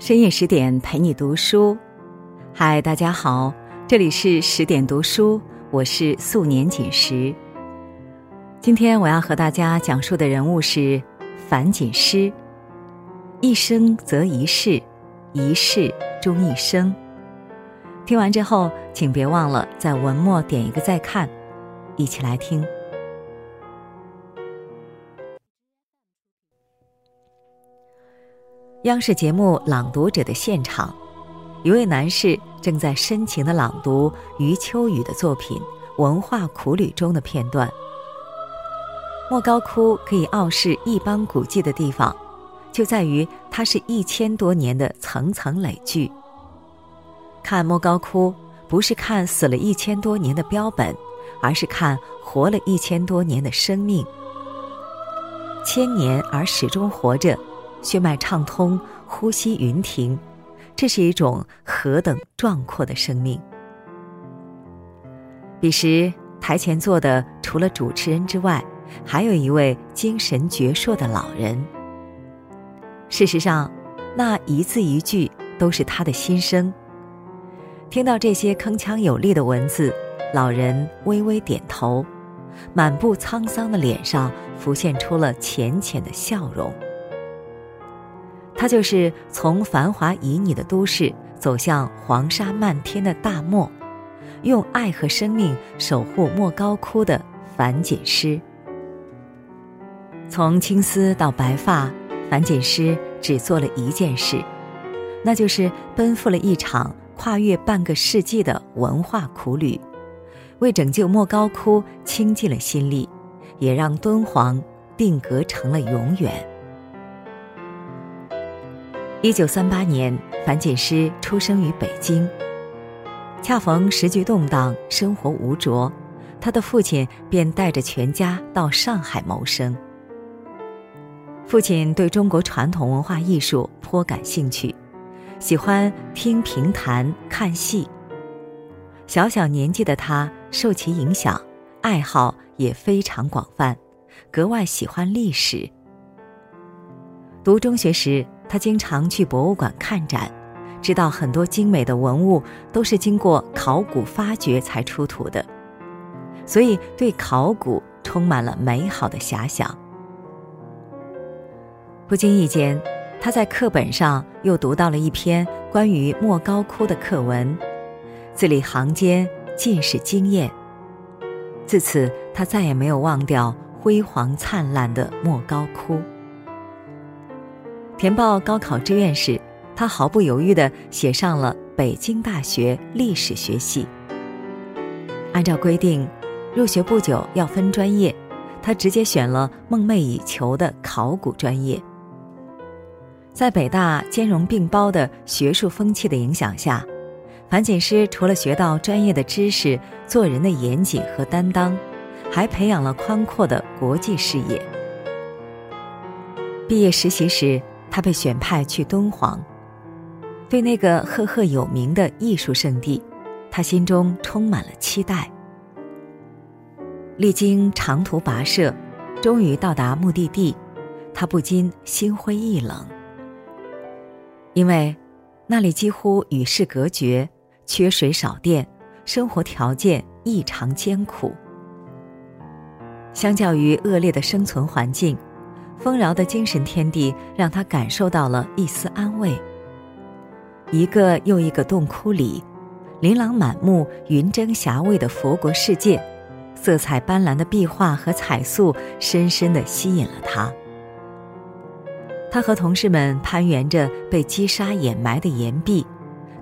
深夜十点陪你读书，嗨，大家好，这里是十点读书，我是素年锦时。今天我要和大家讲述的人物是樊锦诗。一生则一世，一世终一生。听完之后，请别忘了在文末点一个再看，一起来听。央视节目《朗读者》的现场，一位男士正在深情的朗读余秋雨的作品《文化苦旅》中的片段。莫高窟可以傲视一般古迹的地方，就在于它是一千多年的层层累聚。看莫高窟，不是看死了一千多年的标本，而是看活了一千多年的生命。千年而始终活着。血脉畅通，呼吸匀停，这是一种何等壮阔的生命！彼时台前坐的除了主持人之外，还有一位精神矍铄的老人。事实上，那一字一句都是他的心声。听到这些铿锵有力的文字，老人微微点头，满布沧桑的脸上浮现出了浅浅的笑容。他就是从繁华旖旎的都市走向黄沙漫天的大漠，用爱和生命守护莫高窟的樊锦诗。从青丝到白发，樊锦诗只做了一件事，那就是奔赴了一场跨越半个世纪的文化苦旅，为拯救莫高窟倾尽了心力，也让敦煌定格成了永远。一九三八年，樊锦诗出生于北京。恰逢时局动荡，生活无着，他的父亲便带着全家到上海谋生。父亲对中国传统文化艺术颇感兴趣，喜欢听评弹、看戏。小小年纪的他受其影响，爱好也非常广泛，格外喜欢历史。读中学时。他经常去博物馆看展，知道很多精美的文物都是经过考古发掘才出土的，所以对考古充满了美好的遐想。不经意间，他在课本上又读到了一篇关于莫高窟的课文，字里行间尽是惊艳。自此，他再也没有忘掉辉煌灿烂的莫高窟。填报高考志愿时，他毫不犹豫地写上了北京大学历史学系。按照规定，入学不久要分专业，他直接选了梦寐以求的考古专业。在北大兼容并包的学术风气的影响下，樊锦诗除了学到专业的知识、做人的严谨和担当，还培养了宽阔的国际视野。毕业实习时。他被选派去敦煌，对那个赫赫有名的艺术圣地，他心中充满了期待。历经长途跋涉，终于到达目的地，他不禁心灰意冷，因为那里几乎与世隔绝，缺水少电，生活条件异常艰苦。相较于恶劣的生存环境。丰饶的精神天地让他感受到了一丝安慰。一个又一个洞窟里，琳琅满目、云蒸霞蔚的佛国世界，色彩斑斓的壁画和彩塑深深地吸引了他。他和同事们攀援着被积沙掩埋的岩壁，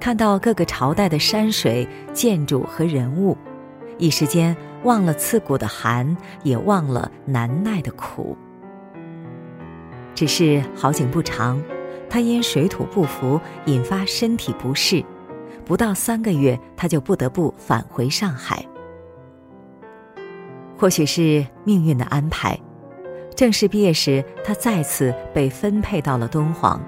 看到各个朝代的山水、建筑和人物，一时间忘了刺骨的寒，也忘了难耐的苦。只是好景不长，他因水土不服引发身体不适，不到三个月他就不得不返回上海。或许是命运的安排，正式毕业时他再次被分配到了敦煌。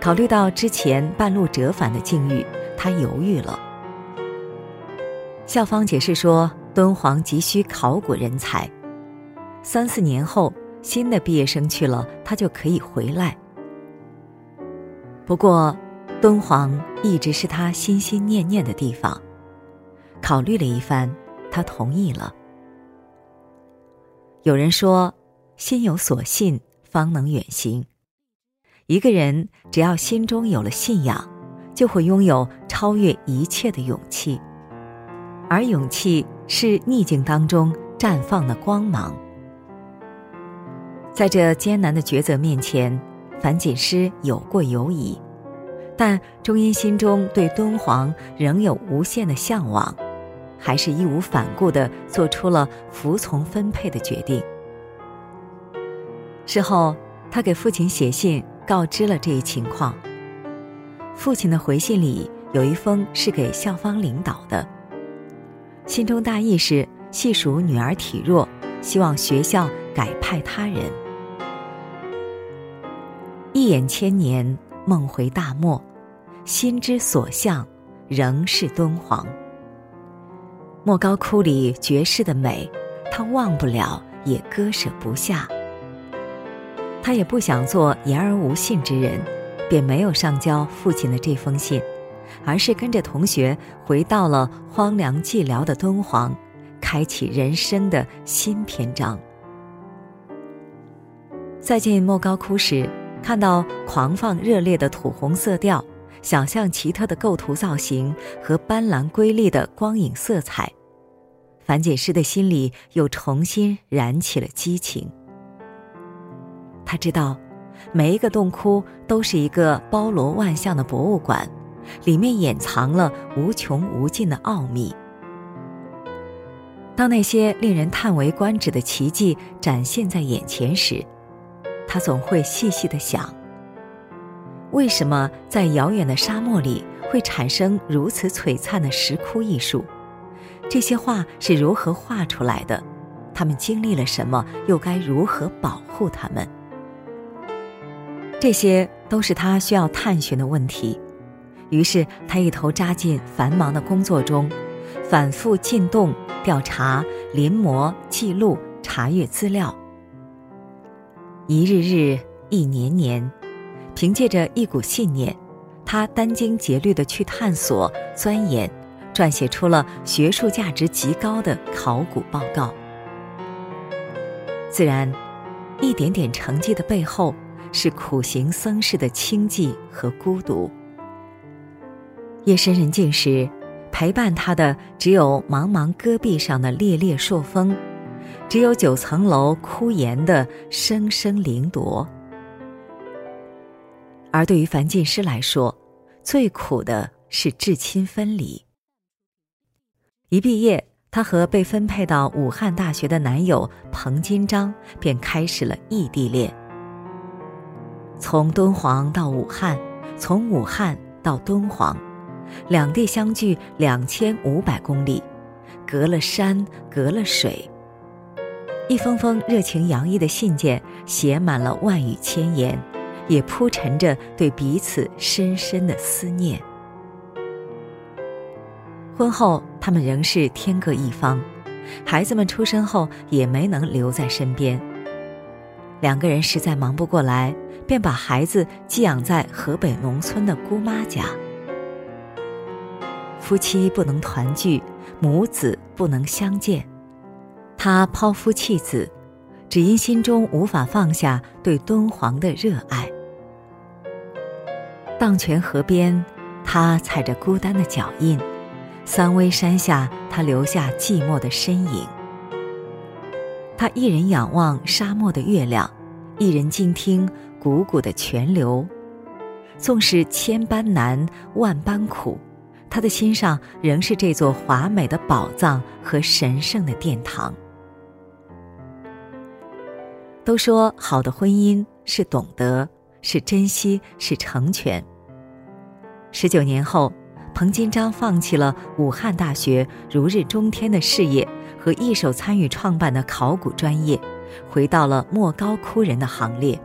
考虑到之前半路折返的境遇，他犹豫了。校方解释说，敦煌急需考古人才，三四年后。新的毕业生去了，他就可以回来。不过，敦煌一直是他心心念念的地方。考虑了一番，他同意了。有人说：“心有所信，方能远行。”一个人只要心中有了信仰，就会拥有超越一切的勇气，而勇气是逆境当中绽放的光芒。在这艰难的抉择面前，樊锦诗有过犹疑，但终因心中对敦煌仍有无限的向往，还是义无反顾地做出了服从分配的决定。事后，他给父亲写信。告知了这一情况。父亲的回信里有一封是给校方领导的，信中大意是细数女儿体弱，希望学校改派他人。一眼千年，梦回大漠，心之所向，仍是敦煌。莫高窟里绝世的美，他忘不了，也割舍不下。他也不想做言而无信之人，便没有上交父亲的这封信，而是跟着同学回到了荒凉寂寥的敦煌，开启人生的新篇章。再进莫高窟时，看到狂放热烈的土红色调，想象奇特的构图造型和斑斓瑰丽的光影色彩，樊锦诗的心里又重新燃起了激情。他知道，每一个洞窟都是一个包罗万象的博物馆，里面掩藏了无穷无尽的奥秘。当那些令人叹为观止的奇迹展现在眼前时，他总会细细的想：为什么在遥远的沙漠里会产生如此璀璨的石窟艺术？这些画是如何画出来的？他们经历了什么？又该如何保护他们？这些都是他需要探寻的问题，于是他一头扎进繁忙的工作中，反复进洞调查、临摹、记录、查阅资料。一日日，一年年，凭借着一股信念，他殚精竭虑地去探索、钻研，撰写出了学术价值极高的考古报告。自然，一点点成绩的背后。是苦行僧式的清寂和孤独。夜深人静时，陪伴他的只有茫茫戈壁上的猎猎朔风，只有九层楼枯岩的声声灵铎。而对于樊锦诗来说，最苦的是至亲分离。一毕业，她和被分配到武汉大学的男友彭金章便开始了异地恋。从敦煌到武汉，从武汉到敦煌，两地相距两千五百公里，隔了山，隔了水。一封封热情洋溢的信件，写满了万语千言，也铺陈着对彼此深深的思念。婚后，他们仍是天各一方，孩子们出生后也没能留在身边。两个人实在忙不过来。便把孩子寄养在河北农村的姑妈家。夫妻不能团聚，母子不能相见，他抛夫弃子，只因心中无法放下对敦煌的热爱。荡泉河边，他踩着孤单的脚印；三危山下，他留下寂寞的身影。他一人仰望沙漠的月亮，一人静听。汩汩的泉流，纵使千般难，万般苦，他的心上仍是这座华美的宝藏和神圣的殿堂。都说好的婚姻是懂得，是珍惜，是成全。十九年后，彭金章放弃了武汉大学如日中天的事业和一手参与创办的考古专业，回到了莫高窟人的行列。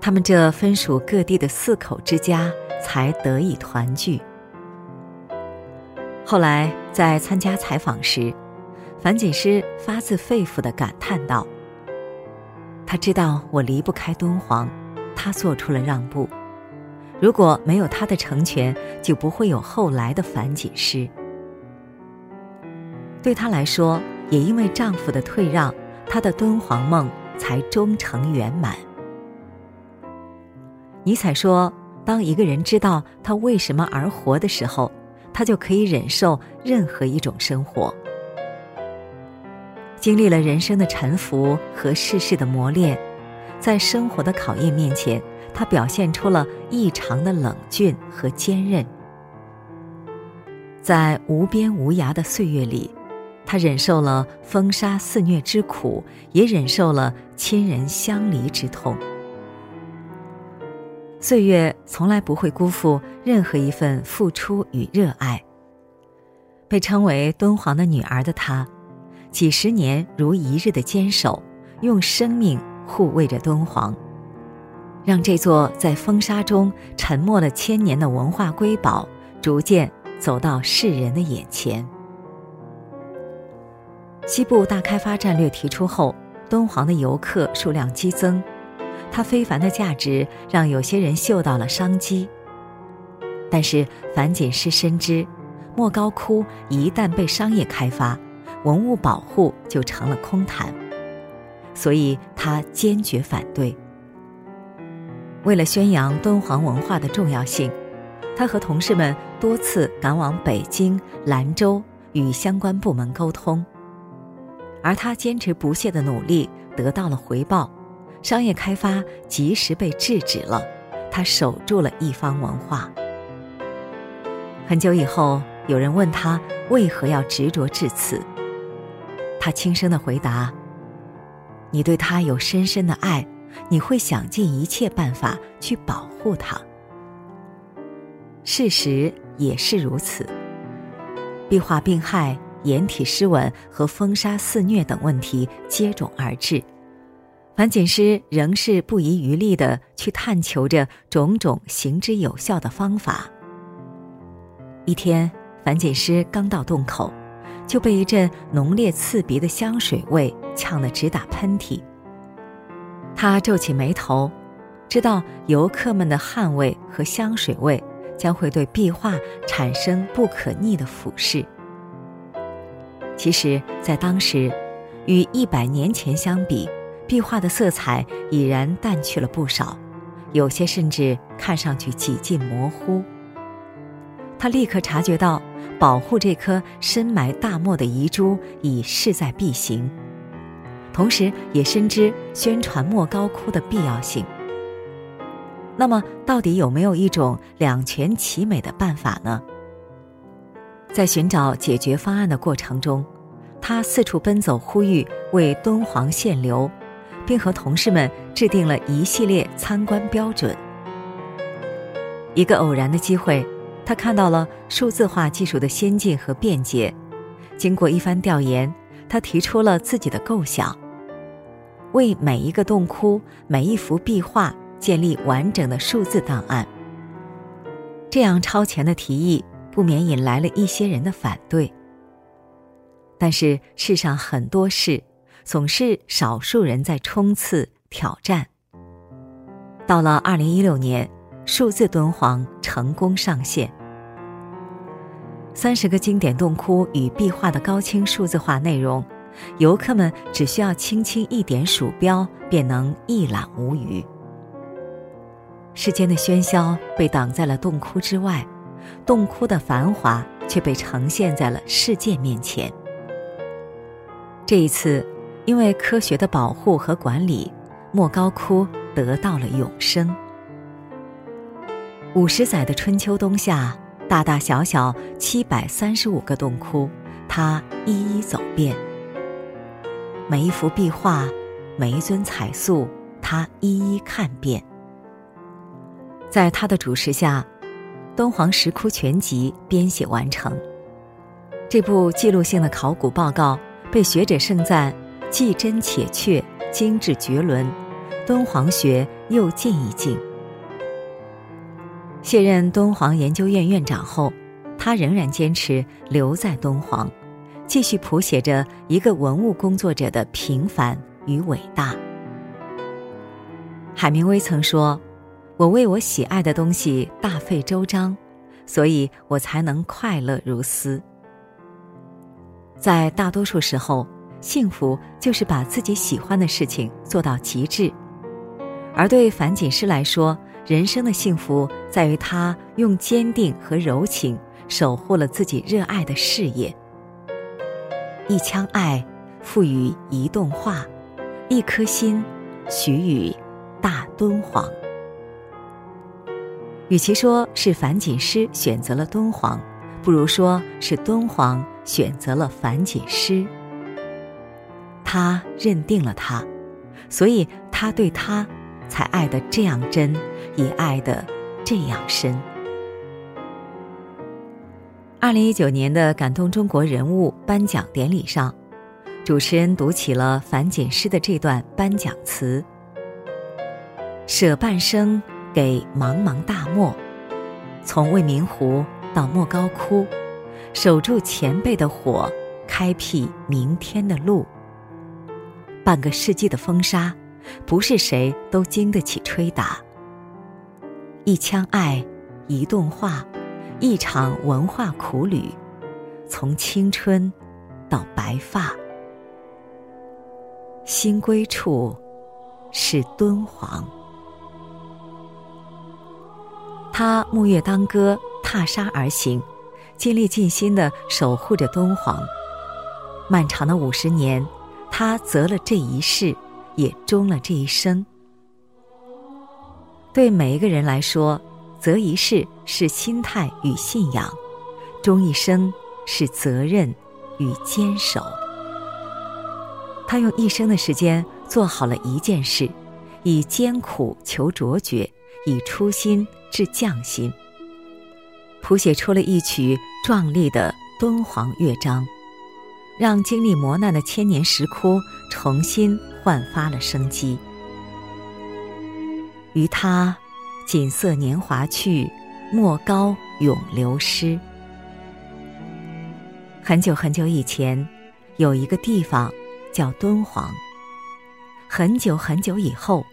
他们这分属各地的四口之家才得以团聚。后来在参加采访时，樊锦诗发自肺腑的感叹道：“他知道我离不开敦煌，他做出了让步。如果没有他的成全，就不会有后来的樊锦诗。对她来说，也因为丈夫的退让，她的敦煌梦才终成圆满。尼采说：“当一个人知道他为什么而活的时候，他就可以忍受任何一种生活。”经历了人生的沉浮和世事的磨练，在生活的考验面前，他表现出了异常的冷峻和坚韧。在无边无涯的岁月里，他忍受了风沙肆虐之苦，也忍受了亲人相离之痛。岁月从来不会辜负任何一份付出与热爱。被称为敦煌的女儿的她。几十年如一日的坚守，用生命护卫着敦煌，让这座在风沙中沉没了千年的文化瑰宝，逐渐走到世人的眼前。西部大开发战略提出后，敦煌的游客数量激增，它非凡的价值让有些人嗅到了商机。但是樊锦诗深知，莫高窟一旦被商业开发，文物保护就成了空谈，所以他坚决反对。为了宣扬敦煌文化的重要性，他和同事们多次赶往北京、兰州与相关部门沟通。而他坚持不懈的努力得到了回报，商业开发及时被制止了，他守住了一方文化。很久以后，有人问他为何要执着至此。他轻声的回答：“你对他有深深的爱，你会想尽一切办法去保护他。”事实也是如此。壁画病害、掩体失稳和风沙肆虐等问题接踵而至，樊锦诗仍是不遗余力的去探求着种种行之有效的方法。一天，樊锦诗刚到洞口。就被一阵浓烈刺鼻的香水味呛得直打喷嚏。他皱起眉头，知道游客们的汗味和香水味将会对壁画产生不可逆的腐蚀。其实，在当时，与一百年前相比，壁画的色彩已然淡去了不少，有些甚至看上去几近模糊。他立刻察觉到。保护这颗深埋大漠的遗珠已势在必行，同时也深知宣传莫高窟的必要性。那么，到底有没有一种两全其美的办法呢？在寻找解决方案的过程中，他四处奔走，呼吁为敦煌限流，并和同事们制定了一系列参观标准。一个偶然的机会。他看到了数字化技术的先进和便捷，经过一番调研，他提出了自己的构想：为每一个洞窟、每一幅壁画建立完整的数字档案。这样超前的提议不免引来了一些人的反对。但是世上很多事，总是少数人在冲刺挑战。到了二零一六年。数字敦煌成功上线，三十个经典洞窟与壁画的高清数字化内容，游客们只需要轻轻一点鼠标，便能一览无余。世间的喧嚣被挡在了洞窟之外，洞窟的繁华却被呈现在了世界面前。这一次，因为科学的保护和管理，莫高窟得到了永生。五十载的春秋冬夏，大大小小七百三十五个洞窟，他一一走遍；每一幅壁画，每一尊彩塑，他一一看遍。在他的主持下，《敦煌石窟全集》编写完成。这部记录性的考古报告被学者盛赞既真且确，精致绝伦，敦煌学又进一境。卸任敦煌研究院院长后，他仍然坚持留在敦煌，继续谱写着一个文物工作者的平凡与伟大。海明威曾说：“我为我喜爱的东西大费周章，所以我才能快乐如斯。在大多数时候，幸福就是把自己喜欢的事情做到极致。而对樊锦诗来说，人生的幸福在于他用坚定和柔情守护了自己热爱的事业。一腔爱，赋予一动画；一颗心，许予大敦煌。与其说是樊锦诗选择了敦煌，不如说是敦煌选择了樊锦诗。他认定了他，所以他对他才爱得这样真，也爱得这样深。二零一九年的感动中国人物颁奖典礼上，主持人读起了樊锦诗的这段颁奖词：“舍半生。”给茫茫大漠，从未名湖到莫高窟，守住前辈的火，开辟明天的路。半个世纪的风沙，不是谁都经得起吹打。一腔爱，一段话，一场文化苦旅，从青春到白发，心归处是敦煌。他沐月当歌，踏沙而行，尽力尽心的守护着敦煌。漫长的五十年，他择了这一世，也终了这一生。对每一个人来说，择一世是心态与信仰，终一生是责任与坚守。他用一生的时间做好了一件事，以艰苦求卓绝，以初心。是匠心，谱写出了一曲壮丽的敦煌乐章，让经历磨难的千年石窟重新焕发了生机。于他，锦瑟年华去，莫高永流失。很久很久以前，有一个地方叫敦煌。很久很久以后，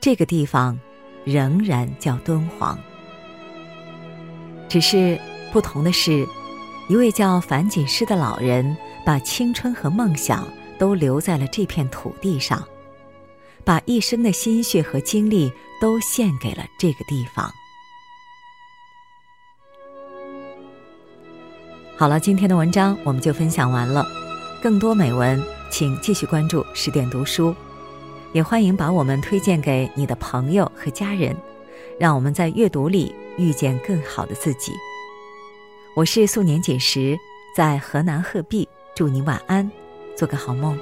这个地方。仍然叫敦煌，只是不同的是，一位叫樊锦诗的老人，把青春和梦想都留在了这片土地上，把一生的心血和精力都献给了这个地方。好了，今天的文章我们就分享完了，更多美文请继续关注十点读书。也欢迎把我们推荐给你的朋友和家人，让我们在阅读里遇见更好的自己。我是素年锦时，在河南鹤壁，祝你晚安，做个好梦。